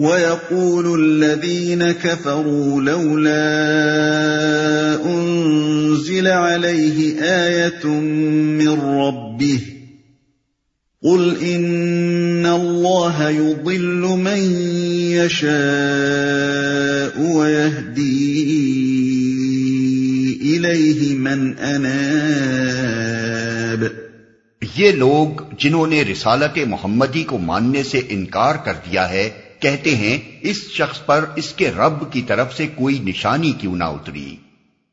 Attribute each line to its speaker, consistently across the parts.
Speaker 1: وَيَقُولُ الَّذِينَ كَفَرُوا لَوْلَا أُنزِلَ عَلَيْهِ آيَةٌ مِّن رَّبِّهِ قُلْ إِنَّ اللَّهَ يُضِلُّ مَن يَشَاءُ وَيَهْدِي إِلَيْهِ مَنْ أَنَابَ
Speaker 2: یہ لوگ جنہوں نے رسالت محمدی کو ماننے سے انکار کر دیا ہے کہتے ہیں، اس شخص پر اس کے رب کی طرف سے کوئی نشانی کیوں نہ اتری؟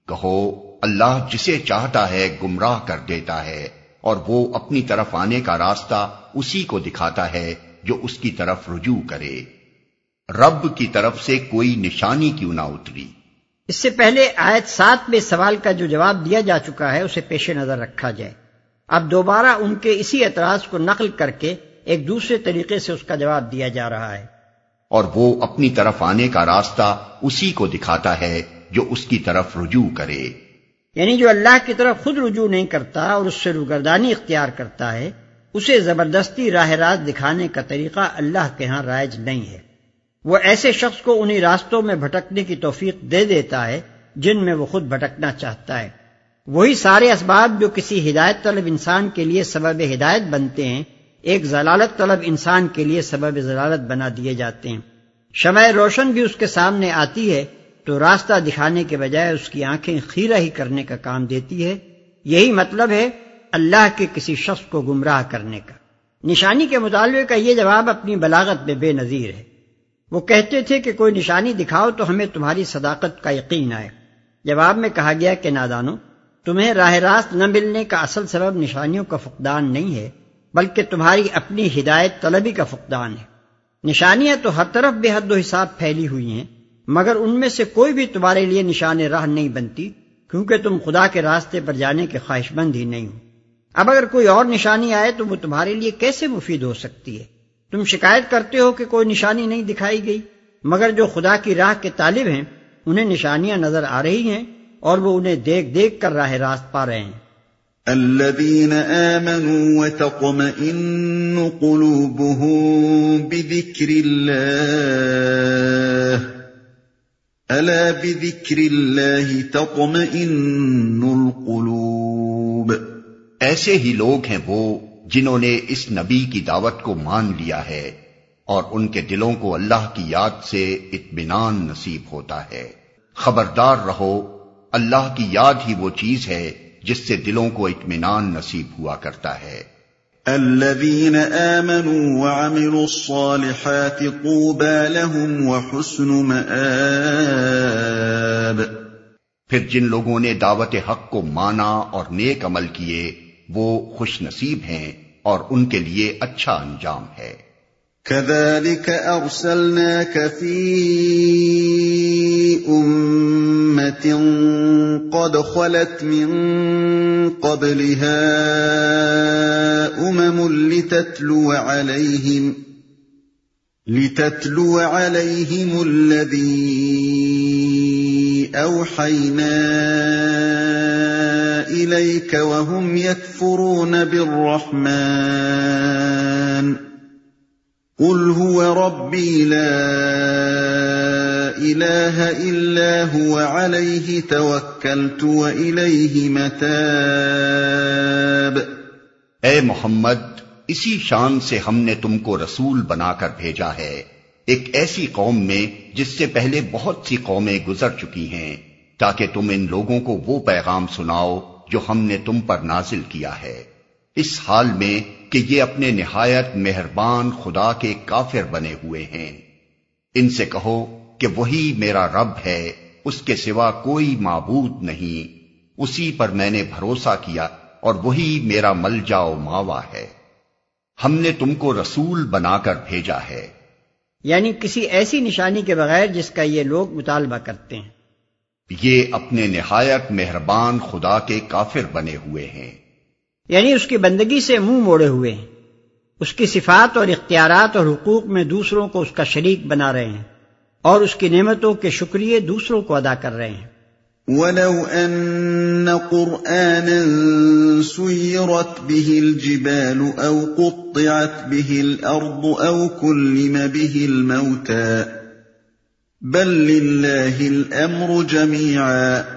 Speaker 2: کہو، اللہ جسے چاہتا ہے گمراہ کر دیتا ہے، اور وہ اپنی طرف آنے کا راستہ اسی کو دکھاتا ہے جو اس کی طرف رجوع کرے۔ رب کی طرف سے کوئی نشانی کیوں نہ اتری؟
Speaker 3: اس سے پہلے آیت سات میں سوال کا جو جواب دیا جا چکا ہے، اسے پیش نظر رکھا جائے۔ اب دوبارہ ان کے اسی اعتراض کو نقل کر کے ایک دوسرے طریقے سے اس کا جواب دیا جا رہا ہے۔
Speaker 2: اور وہ اپنی طرف آنے کا راستہ اسی کو دکھاتا ہے جو اس کی طرف رجوع کرے۔
Speaker 3: یعنی جو اللہ کی طرف خود رجوع نہیں کرتا اور اس سے روگردانی اختیار کرتا ہے، اسے زبردستی راہ راست دکھانے کا طریقہ اللہ کے ہاں رائج نہیں ہے۔ وہ ایسے شخص کو انہی راستوں میں بھٹکنے کی توفیق دے دیتا ہے جن میں وہ خود بھٹکنا چاہتا ہے۔ وہی سارے اسباب جو کسی ہدایت طلب انسان کے لیے سبب ہدایت بنتے ہیں ایک ضلالت طلب انسان کے لیے سبب ضلالت بنا دیے جاتے ہیں۔ شمع روشن بھی اس کے سامنے آتی ہے، تو راستہ دکھانے کے بجائے اس کی آنکھیں خیرہ ہی کرنے کا کام دیتی ہے۔ یہی مطلب ہے اللہ کے کسی شخص کو گمراہ کرنے کا۔ نشانی کے مطالبے کا یہ جواب اپنی بلاغت میں بے نظیر ہے۔ وہ کہتے تھے کہ کوئی نشانی دکھاؤ تو ہمیں تمہاری صداقت کا یقین آئے۔ جواب میں کہا گیا کہ نادانو، تمہیں راہ راست نہ ملنے کا اصل سبب نشانیوں کا فقدان نہیں ہے۔ بلکہ تمہاری اپنی ہدایت طلبی کا فقدان ہے۔ نشانیاں تو ہر طرف بے حد و حساب پھیلی ہوئی ہیں، مگر ان میں سے کوئی بھی تمہارے لیے نشان راہ نہیں بنتی، کیونکہ تم خدا کے راستے پر جانے کے خواہش مند ہی نہیں ہو۔ اب اگر کوئی اور نشانی آئے تو وہ تمہارے لیے کیسے مفید ہو سکتی ہے؟ تم شکایت کرتے ہو کہ کوئی نشانی نہیں دکھائی گئی، مگر جو خدا کی راہ کے طالب ہیں، انہیں نشانیاں نظر آ رہی ہیں اور وہ انہیں دیکھ دیکھ کر راہ راست پا رہے ہیں۔
Speaker 1: الذين آمنوا وتطمئن قلوبهم بذكر الله ألا بذكر الله تطمئن القلوب
Speaker 2: ایسے ہی لوگ ہیں وہ جنہوں نے اس نبی کی دعوت کو مان لیا ہے اور ان کے دلوں کو اللہ کی یاد سے اطمینان نصیب ہوتا ہے۔ خبردار رہو، اللہ کی یاد ہی وہ چیز ہے جس سے دلوں کو اطمینان نصیب ہوا کرتا ہے۔
Speaker 1: الذين آمنوا وعملوا الصالحات طوبى لهم وحسن مآب۔
Speaker 2: پھر جن لوگوں نے دعوت حق کو مانا اور نیک عمل کیے وہ خوش نصیب ہیں اور ان کے لیے اچھا انجام ہے۔
Speaker 1: كذلك أرسلناك في أمة قد خلت من قبلها أمم لتتلو عليهم لتتلو عليهم الذي أوحينا إليك وهم يكفرون بالرحمن قل هو ربي لا الہ الا هو علیہ توکلت وإلیہ متاب۔
Speaker 2: اے محمد، اسی شان سے ہم نے تم کو رسول بنا کر بھیجا ہے۔ ایک ایسی قوم میں جس سے پہلے بہت سی قومیں گزر چکی ہیں، تاکہ تم ان لوگوں کو وہ پیغام سناؤ جو ہم نے تم پر نازل کیا ہے۔ اس حال میں کہ یہ اپنے نہایت مہربان خدا کے کافر بنے ہوئے ہیں۔ ان سے کہو کہ وہی میرا رب ہے اس کے سوا کوئی معبود نہیں۔ اسی پر میں نے بھروسہ کیا اور وہی میرا مل جاؤ ماوا ہے۔ ہم نے تم کو رسول بنا کر بھیجا ہے۔
Speaker 3: یعنی کسی ایسی نشانی کے بغیر جس کا یہ لوگ مطالبہ کرتے ہیں۔
Speaker 2: یہ اپنے نہایت مہربان خدا کے کافر بنے ہوئے ہیں۔
Speaker 3: یعنی اس کی بندگی سے منہ موڑے ہوئے ہیں اس کی صفات اور اختیارات اور حقوق میں دوسروں کو اس کا شریک بنا رہے ہیں اور اس کی نعمتوں کے شکریہ دوسروں کو ادا کر رہے ہیں۔
Speaker 1: ولو أن قرآنا سيرت به الجبال أو قطعت به الأرض أو كلم به الموتى بل لله الأمر جميعا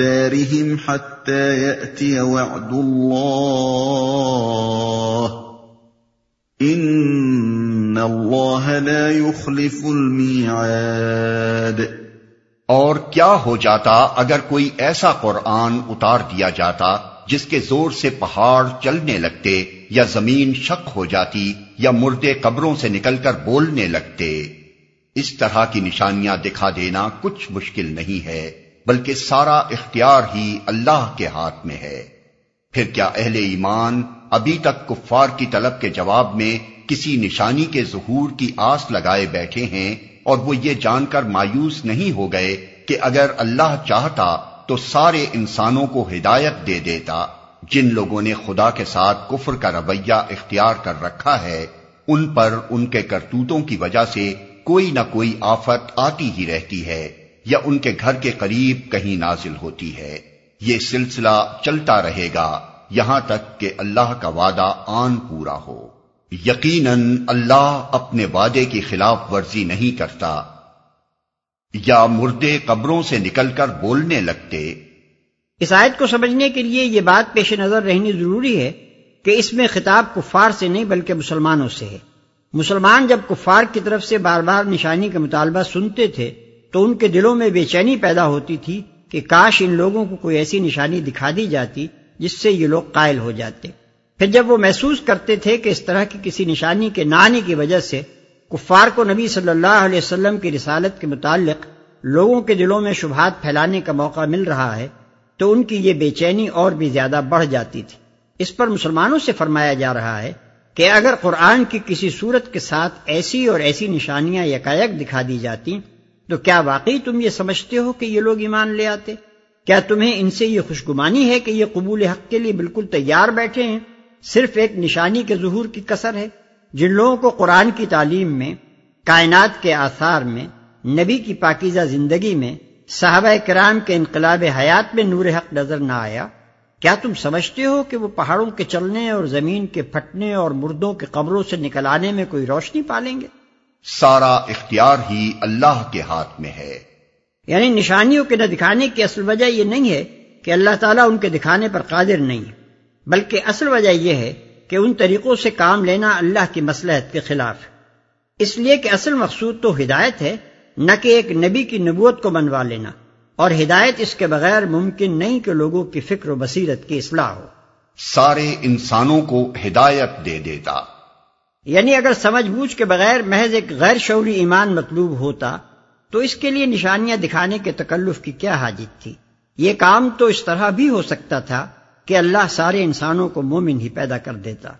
Speaker 1: دارهم حتى ياتي وعد الله. ان الله لا يخلف الميعاد.
Speaker 2: اور کیا ہو جاتا اگر کوئی ایسا قرآن اتار دیا جاتا جس کے زور سے پہاڑ چلنے لگتے یا زمین شک ہو جاتی یا مردے قبروں سے نکل کر بولنے لگتے؟ اس طرح کی نشانیاں دکھا دینا کچھ مشکل نہیں ہے۔ بلکہ سارا اختیار ہی اللہ کے ہاتھ میں ہے۔ پھر کیا اہل ایمان ابھی تک کفار کی طلب کے جواب میں کسی نشانی کے ظہور کی آس لگائے بیٹھے ہیں اور وہ یہ جان کر مایوس نہیں ہو گئے کہ اگر اللہ چاہتا تو سارے انسانوں کو ہدایت دے دیتا۔ جن لوگوں نے خدا کے ساتھ کفر کا رویہ اختیار کر رکھا ہے، ان پر ان کے کرتوتوں کی وجہ سے کوئی نہ کوئی آفت آتی ہی رہتی ہے۔ یا ان کے گھر کے قریب کہیں نازل ہوتی ہے، یہ سلسلہ چلتا رہے گا یہاں تک کہ اللہ کا وعدہ آن پورا ہو۔ یقیناً اللہ اپنے وعدے کی خلاف ورزی نہیں کرتا۔ یا مردے قبروں سے نکل کر بولنے لگتے۔
Speaker 3: اس آیت کو سمجھنے کے لیے یہ بات پیش نظر رہنی ضروری ہے کہ اس میں خطاب کفار سے نہیں بلکہ مسلمانوں سے ہے۔ مسلمان جب کفار کی طرف سے بار بار نشانی کا مطالبہ سنتے تھے تو ان کے دلوں میں بے چینی پیدا ہوتی تھی کہ کاش ان لوگوں کو کوئی ایسی نشانی دکھا دی جاتی جس سے یہ لوگ قائل ہو جاتے۔ پھر جب وہ محسوس کرتے تھے کہ اس طرح کی کسی نشانی کے نہ آنے کی وجہ سے کفار کو نبی صلی اللہ علیہ وسلم کی رسالت کے متعلق لوگوں کے دلوں میں شبہات پھیلانے کا موقع مل رہا ہے، تو ان کی یہ بے چینی اور بھی زیادہ بڑھ جاتی تھی۔ اس پر مسلمانوں سے فرمایا جا رہا ہے کہ اگر قرآن کی کسی صورت کے ساتھ ایسی اور ایسی نشانیاں یکایک دکھا دی جاتی تو کیا واقعی تم یہ سمجھتے ہو کہ یہ لوگ ایمان لے آتے؟ کیا تمہیں ان سے یہ خوشگمانی ہے کہ یہ قبول حق کے لیے بالکل تیار بیٹھے ہیں؟ صرف ایک نشانی کے ظہور کی کثر ہے، جن لوگوں کو قرآن کی تعلیم میں، کائنات کے آثار میں، نبی کی پاکیزہ زندگی میں، صحابہ کرام کے انقلاب حیات میں نور حق نظر نہ آیا؟ کیا تم سمجھتے ہو کہ وہ پہاڑوں کے چلنے اور زمین کے پھٹنے اور مردوں کے قبروں سے نکل آنے میں کوئی روشنی پالیں گے؟
Speaker 2: سارا اختیار ہی اللہ کے ہاتھ میں ہے۔
Speaker 3: یعنی نشانیوں کے نہ دکھانے کی اصل وجہ یہ نہیں ہے کہ اللہ تعالیٰ ان کے دکھانے پر قادر نہیں بلکہ اصل وجہ یہ ہے کہ ان طریقوں سے کام لینا اللہ کی مسلحت کے خلاف۔ اس لیے کہ اصل مقصود تو ہدایت ہے نہ کہ ایک نبی کی نبوت کو منوا لینا۔ اور ہدایت اس کے بغیر ممکن نہیں کہ لوگوں کی فکر و بصیرت کی اصلاح ہو۔
Speaker 2: سارے انسانوں کو ہدایت دے دیتا۔
Speaker 3: یعنی اگر سمجھ بوجھ کے بغیر محض ایک غیر شعوری ایمان مطلوب ہوتا، تو اس کے لیے نشانیاں دکھانے کے تکلف کی کیا حاجت تھی؟ یہ کام تو اس طرح بھی ہو سکتا تھا کہ اللہ سارے انسانوں کو مومن ہی پیدا کر دیتا۔